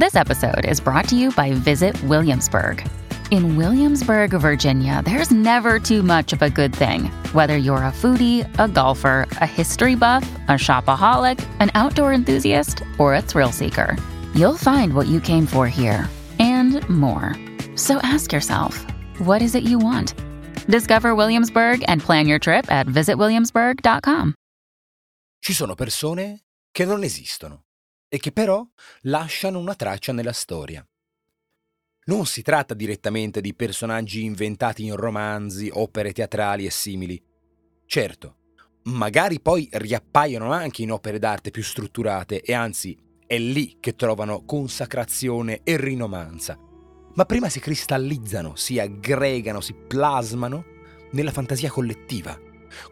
This episode is brought to you by Visit Williamsburg. In Williamsburg, Virginia, there's never too much of a good thing. Whether you're a foodie, a golfer, a history buff, a shopaholic, an outdoor enthusiast, or a thrill seeker, you'll find what you came for here and more. So ask yourself, what is it you want? Discover Williamsburg and plan your trip at visitwilliamsburg.com. Ci sono persone che non esistono e che però lasciano una traccia nella storia. Non si tratta direttamente di personaggi inventati in romanzi, opere teatrali e simili. Certo, magari poi riappaiono anche in opere d'arte più strutturate e anzi è lì che trovano consacrazione e rinomanza. Ma prima si cristallizzano, si aggregano, si plasmano nella fantasia collettiva,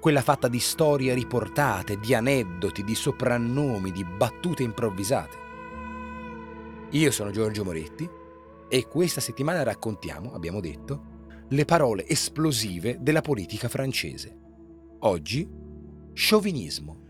quella fatta di storie riportate, di aneddoti, di soprannomi, di battute improvvisate. Io sono Giorgio Moretti e questa settimana raccontiamo, abbiamo detto, le parole esplosive della politica francese. Oggi, sciovinismo.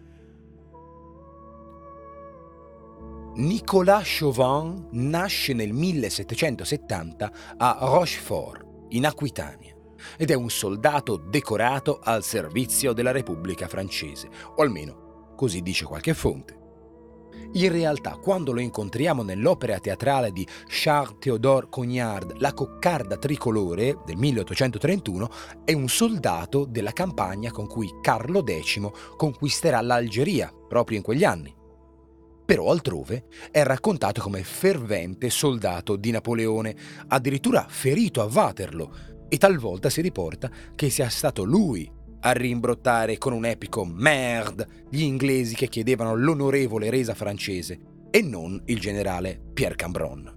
Nicolas Chauvin nasce nel 1770 a Rochefort, in Aquitania, ed è un soldato decorato al servizio della Repubblica francese, o almeno così dice qualche fonte. In realtà, quando lo incontriamo nell'opera teatrale di Charles-Théodore Cognard, La coccarda tricolore del 1831, è un soldato della campagna con cui Carlo X conquisterà l'Algeria proprio in quegli anni. Però altrove è raccontato come fervente soldato di Napoleone, addirittura ferito a Waterloo, e talvolta si riporta che sia stato lui a rimbrottare con un epico merde gli inglesi che chiedevano l'onorevole resa francese e non il generale Pierre Cambron.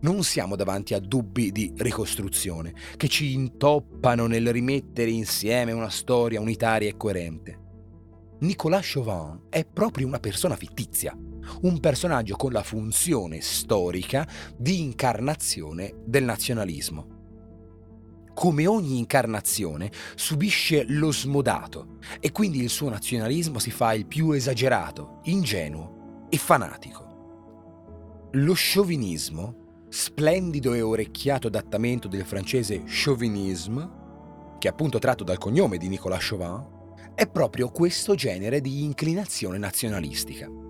Non siamo davanti a dubbi di ricostruzione che ci intoppano nel rimettere insieme una storia unitaria e coerente. Nicolas Chauvin è proprio una persona fittizia, un personaggio con la funzione storica di incarnazione del nazionalismo come ogni incarnazione, subisce lo smodato e quindi il suo nazionalismo si fa il più esagerato, ingenuo e fanatico. Lo sciovinismo, splendido e orecchiato adattamento del francese chauvinisme, che è appunto tratto dal cognome di Nicolas Chauvin, è proprio questo genere di inclinazione nazionalistica.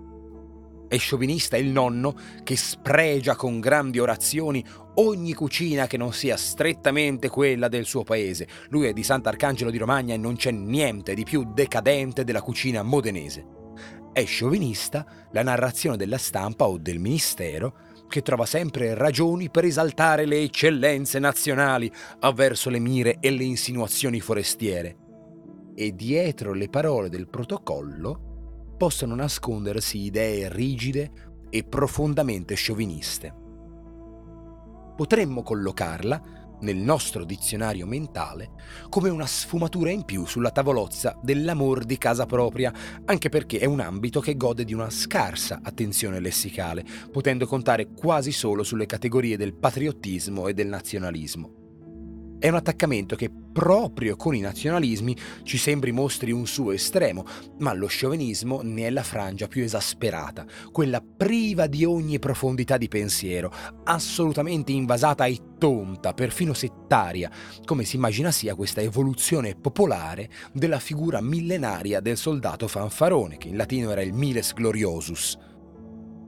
È sciovinista il nonno che spregia con grandi orazioni ogni cucina che non sia strettamente quella del suo paese. Lui è di Sant'Arcangelo di Romagna e non c'è niente di più decadente della cucina modenese. È sciovinista la narrazione della stampa o del ministero che trova sempre ragioni per esaltare le eccellenze nazionali avverso le mire e le insinuazioni forestiere. E dietro le parole del protocollo possono nascondersi idee rigide e profondamente scioviniste. Potremmo collocarla, nel nostro dizionario mentale, come una sfumatura in più sulla tavolozza dell'amor di casa propria, anche perché è un ambito che gode di una scarsa attenzione lessicale, potendo contare quasi solo sulle categorie del patriottismo e del nazionalismo. È un attaccamento che proprio con i nazionalismi ci sembri mostri un suo estremo, ma lo sciovinismo ne è la frangia più esasperata, quella priva di ogni profondità di pensiero, assolutamente invasata e tonta, perfino settaria, come si immagina sia questa evoluzione popolare della figura millenaria del soldato fanfarone, che in latino era il miles gloriosus.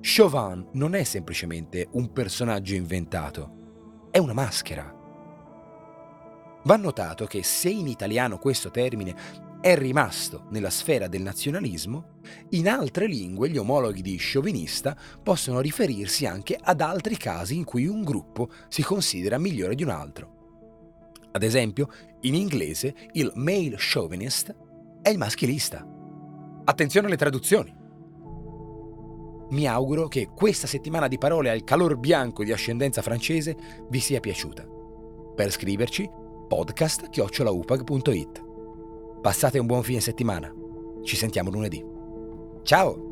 Chauvin non è semplicemente un personaggio inventato, è una maschera Va notato che se in italiano questo termine è rimasto nella sfera del nazionalismo, in altre lingue gli omologhi di sciovinista possono riferirsi anche ad altri casi in cui un gruppo si considera migliore di un altro. Ad esempio, in inglese il male chauvinist è il maschilista. Attenzione alle traduzioni. Mi auguro che questa settimana di parole al calor bianco di ascendenza francese vi sia piaciuta. Per scriverci podcast-upag.it. Passate un buon fine settimana. Ci sentiamo lunedì. Ciao!